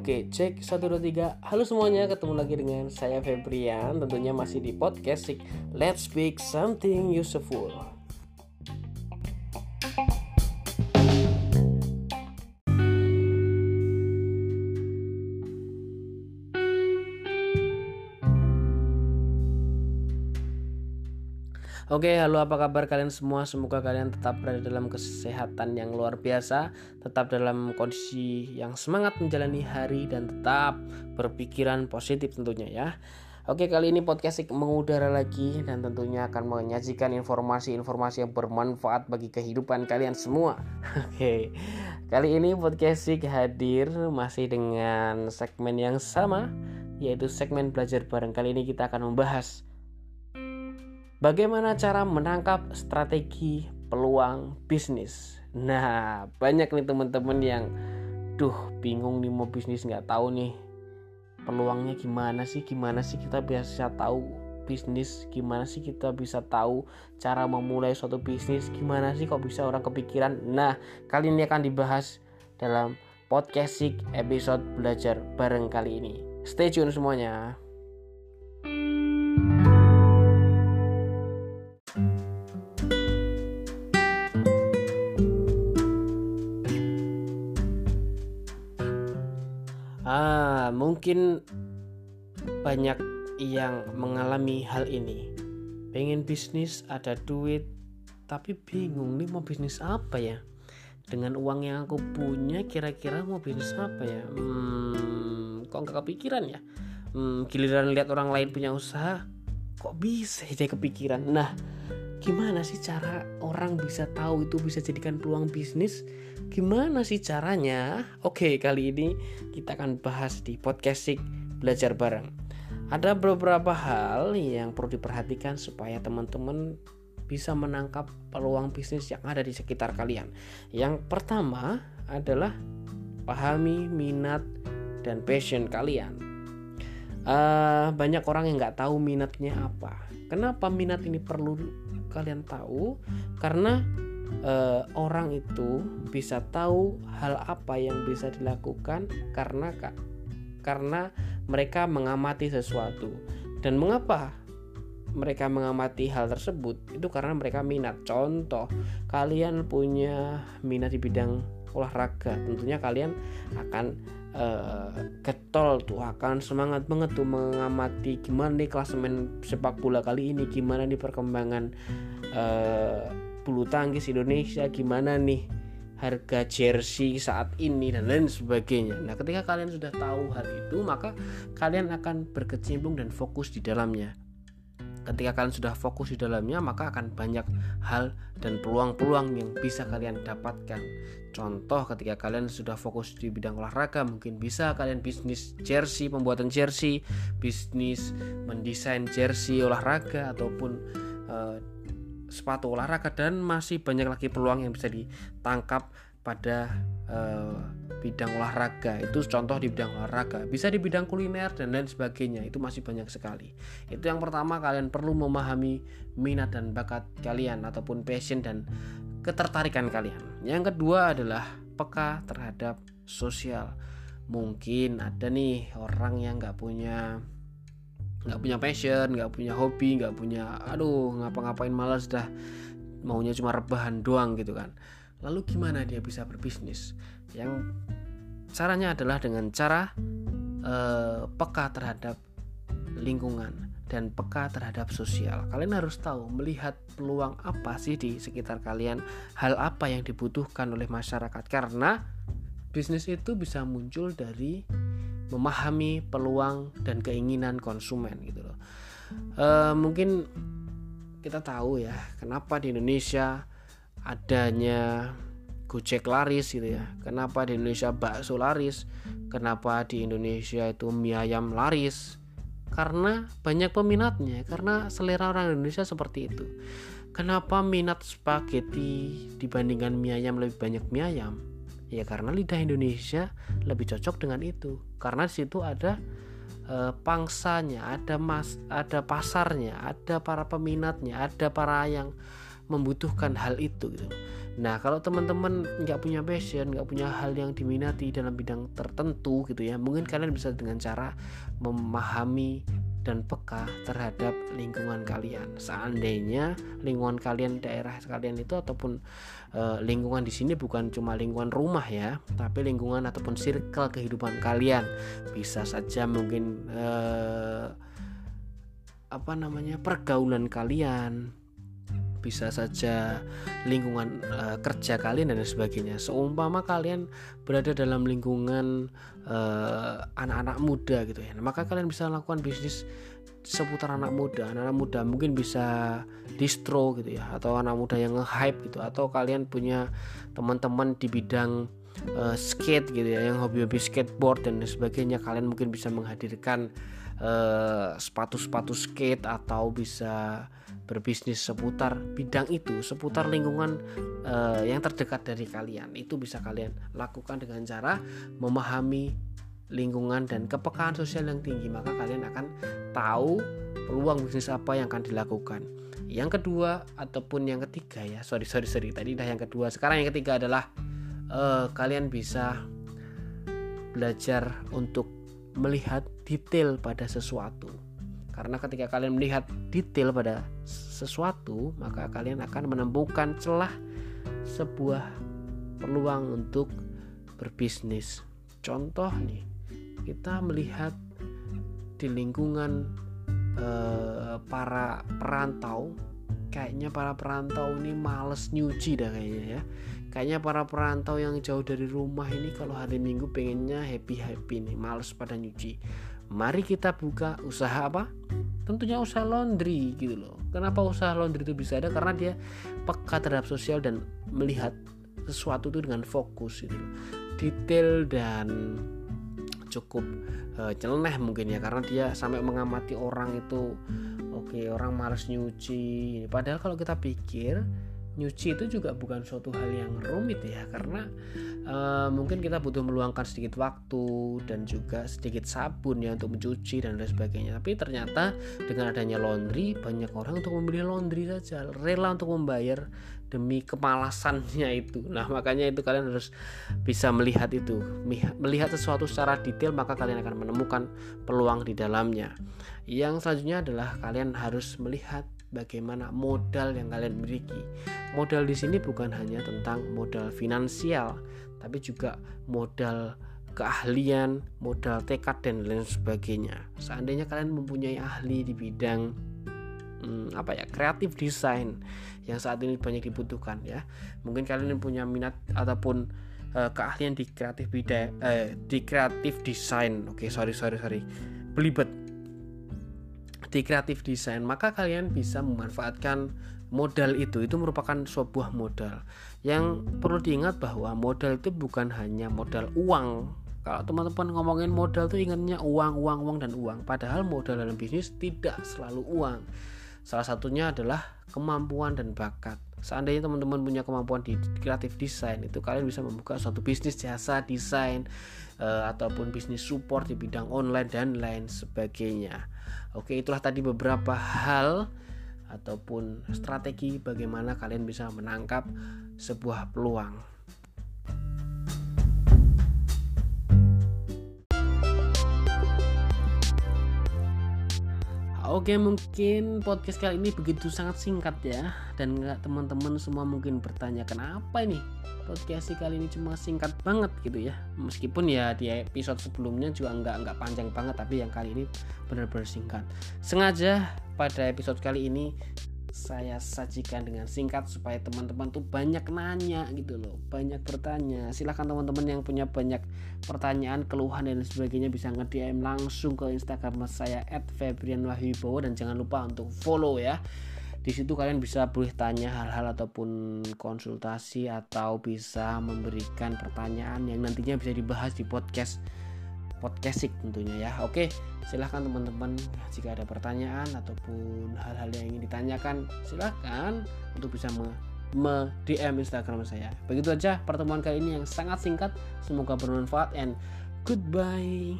Oke, cek 1 2 3. Halo semuanya, ketemu lagi dengan saya Febrian, tentunya masih di podcast Let's Speak Something Useful. Oke, halo apa kabar kalian semua? Semoga kalian tetap berada dalam kesehatan yang luar biasa, tetap dalam kondisi yang semangat menjalani hari dan tetap berpikiran positif tentunya ya. Oke, kali ini podcast mengudara lagi dan tentunya akan menyajikan informasi-informasi yang bermanfaat bagi kehidupan kalian semua. Oke. Kali ini podcast hadir masih dengan segmen yang sama yaitu segmen belajar bareng. Kali ini kita akan membahas Bagaimana cara menangkap strategi peluang bisnis? Nah, banyak nih teman-teman yang duh bingung nih mau bisnis nggak tahu nih peluangnya gimana sih gimana sih kita bisa tahu bisnis gimana sih kita bisa tahu cara memulai suatu bisnis gimana sih kok bisa orang kepikiran? Nah kali ini akan dibahas dalam podcast episode belajar bareng kali ini. Stay tune semuanya Ah, mungkin banyak yang mengalami hal ini. Pengen bisnis, ada duit, tapi bingung nih mau bisnis apa ya? Dengan uang yang aku punya, kira-kira mau bisnis apa ya? Hmm, kok nggak kepikiran ya? Hmm, giliran lihat orang lain punya usaha, kok bisa dia kepikiran? Nah, gimana sih cara orang bisa tahu itu bisa jadikan peluang bisnis? Gimana sih caranya? Oke kali ini kita akan bahas di podcast belajar bareng. Ada beberapa hal yang perlu diperhatikan supaya teman-teman bisa menangkap peluang bisnis yang ada di sekitar kalian. Yang pertama adalah pahami minat dan passion kalian. Uh, banyak orang yang nggak tahu minatnya apa. Kenapa minat ini perlu kalian tahu karena uh, orang itu bisa tahu hal apa yang bisa dilakukan karena karena mereka mengamati sesuatu. Dan mengapa mereka mengamati hal tersebut itu karena mereka minat contoh kalian punya minat di bidang olahraga tentunya kalian akan uh, getol tuh akan semangat banget tuh mengamati gimana nih klasemen sepak bola kali ini gimana nih perkembangan uh, bulu tangkis Indonesia gimana nih harga jersey saat ini dan lain sebagainya. Nah, ketika kalian sudah tahu hal itu, maka kalian akan berkecimpung dan fokus di dalamnya ketika kalian sudah fokus di dalamnya maka akan banyak hal dan peluang-peluang yang bisa kalian dapatkan. Contoh ketika kalian sudah fokus di bidang olahraga mungkin bisa kalian bisnis jersey pembuatan jersey bisnis mendesain jersey olahraga ataupun uh, sepatu olahraga dan masih banyak lagi peluang yang bisa ditangkap pada uh, bidang olahraga. Itu contoh di bidang olahraga. Bisa di bidang kuliner dan lain sebagainya. Itu masih banyak sekali. Itu yang pertama kalian perlu memahami minat dan bakat kalian ataupun passion dan ketertarikan kalian. Yang kedua adalah peka terhadap sosial. Mungkin ada nih orang yang nggak punya nggak punya passion nggak punya hobi nggak punya aduh ngapa-ngapain malas dah. Maunya cuma rebahan doang gitu kan Lalu gimana dia bisa berbisnis? Yang caranya adalah dengan cara uh, peka terhadap lingkungan dan peka terhadap sosial. Kalian harus tahu melihat peluang apa sih di sekitar kalian, hal apa yang dibutuhkan oleh masyarakat karena bisnis itu bisa muncul dari memahami peluang dan keinginan konsumen gitu loh. Uh, mungkin kita tahu ya kenapa di Indonesia adanya Gojek laris gitu ya. Kenapa di Indonesia bakso laris? Kenapa di Indonesia itu mie ayam laris? Karena banyak peminatnya, karena selera orang Indonesia seperti itu. Kenapa minat spaghetti dibandingkan mie ayam lebih banyak mie ayam? Ya karena lidah Indonesia lebih cocok dengan itu. Karena di situ ada e, pangsanya, ada mas, ada pasarnya, ada para peminatnya, ada para yang membutuhkan hal itu gitu. Nah kalau teman-teman nggak punya passion, nggak punya hal yang diminati dalam bidang tertentu gitu ya, mungkin kalian bisa dengan cara memahami dan peka terhadap lingkungan kalian. Seandainya lingkungan kalian daerah kalian itu ataupun e, lingkungan di sini bukan cuma lingkungan rumah ya, tapi lingkungan ataupun circle kehidupan kalian bisa saja mungkin e, apa namanya pergaulan kalian bisa saja lingkungan uh, kerja kalian dan sebagainya. Seumpama kalian berada dalam lingkungan eh, anak-anak uh, muda gitu ya, maka kalian bisa lakukan bisnis seputar anak muda. Anak-anak muda mungkin bisa distro gitu ya, atau anak muda yang nge-hype gitu, atau kalian punya teman-teman di bidang uh, skate gitu ya, yang hobi-hobi skateboard dan sebagainya. Kalian mungkin bisa menghadirkan sepatu-sepatu uh, skate atau bisa berbisnis seputar bidang itu, seputar lingkungan uh, yang terdekat dari kalian. Itu bisa kalian lakukan dengan cara memahami lingkungan dan kepekaan sosial yang tinggi, maka kalian akan tahu peluang bisnis apa yang akan dilakukan. Yang kedua ataupun yang ketiga ya, sorry sorry sorry tadi dah yang kedua. Sekarang yang ketiga adalah uh, kalian bisa belajar untuk melihat detail pada sesuatu karena ketika kalian melihat detail pada sesuatu, maka kalian akan menemukan celah sebuah peluang untuk berbisnis. Contoh nih, kita melihat di lingkungan eh, para perantau, kayaknya para perantau ini males nyuci dah kayaknya ya. Kayaknya para perantau yang jauh dari rumah ini kalau hari Minggu pengennya happy happy nih, males pada nyuci mari kita buka usaha apa? Tentunya usaha laundry gitu loh. Kenapa usaha laundry itu bisa ada? Karena dia peka terhadap sosial dan melihat sesuatu itu dengan fokus gitu loh. Detail dan cukup uh, nyeleneh mungkin ya karena dia sampai mengamati orang itu oke okay, orang males nyuci padahal kalau kita pikir nyuci itu juga bukan suatu hal yang rumit ya karena uh, mungkin kita butuh meluangkan sedikit waktu dan juga sedikit sabun ya untuk mencuci dan lain sebagainya. Tapi ternyata dengan adanya laundry banyak orang untuk membeli laundry saja rela untuk membayar demi kemalasannya itu. Nah makanya itu kalian harus bisa melihat itu melihat sesuatu secara detail maka kalian akan menemukan peluang di dalamnya. Yang selanjutnya adalah kalian harus melihat bagaimana modal yang kalian miliki. Modal di sini bukan hanya tentang modal finansial, tapi juga modal keahlian, modal tekad dan lain sebagainya. Seandainya kalian mempunyai ahli di bidang hmm, apa ya kreatif desain yang saat ini banyak dibutuhkan ya, mungkin kalian punya minat ataupun uh, keahlian di kreatif bidang uh, di kreatif desain. Oke, okay, sorry sorry sorry, belibet di kreatif desain maka kalian bisa memanfaatkan modal itu. Itu merupakan sebuah modal. Yang perlu diingat bahwa modal itu bukan hanya modal uang. Kalau teman-teman ngomongin modal tuh ingatnya uang uang uang dan uang. Padahal modal dalam bisnis tidak selalu uang. Salah satunya adalah kemampuan dan bakat seandainya teman-teman punya kemampuan di kreatif desain itu kalian bisa membuka suatu bisnis jasa desain uh, ataupun bisnis support di bidang online dan lain sebagainya Oke, itulah tadi beberapa hal ataupun strategi bagaimana kalian bisa menangkap sebuah peluang. Oke mungkin podcast kali ini begitu sangat singkat ya. Dan teman-teman semua mungkin bertanya kenapa ini? Podcast kali ini cuma singkat banget gitu ya. Meskipun ya di episode sebelumnya juga nggak nggak panjang banget tapi yang kali ini benar-benar singkat. Sengaja pada episode kali ini saya sajikan dengan singkat supaya teman-teman tuh banyak nanya gitu loh banyak bertanya. Silahkan teman-teman yang punya banyak pertanyaan keluhan dan sebagainya bisa nge-DM langsung ke instagram saya @febrianwahyubowo dan jangan lupa untuk follow ya. Di situ kalian bisa boleh tanya hal-hal ataupun konsultasi atau bisa memberikan pertanyaan yang nantinya bisa dibahas di podcast podcastik tentunya ya. Oke silahkan teman-teman jika ada pertanyaan ataupun hal-hal yang ingin ditanyakan silahkan untuk bisa me, me DM Instagram saya. Begitu aja pertemuan kali ini yang sangat singkat. Semoga bermanfaat and goodbye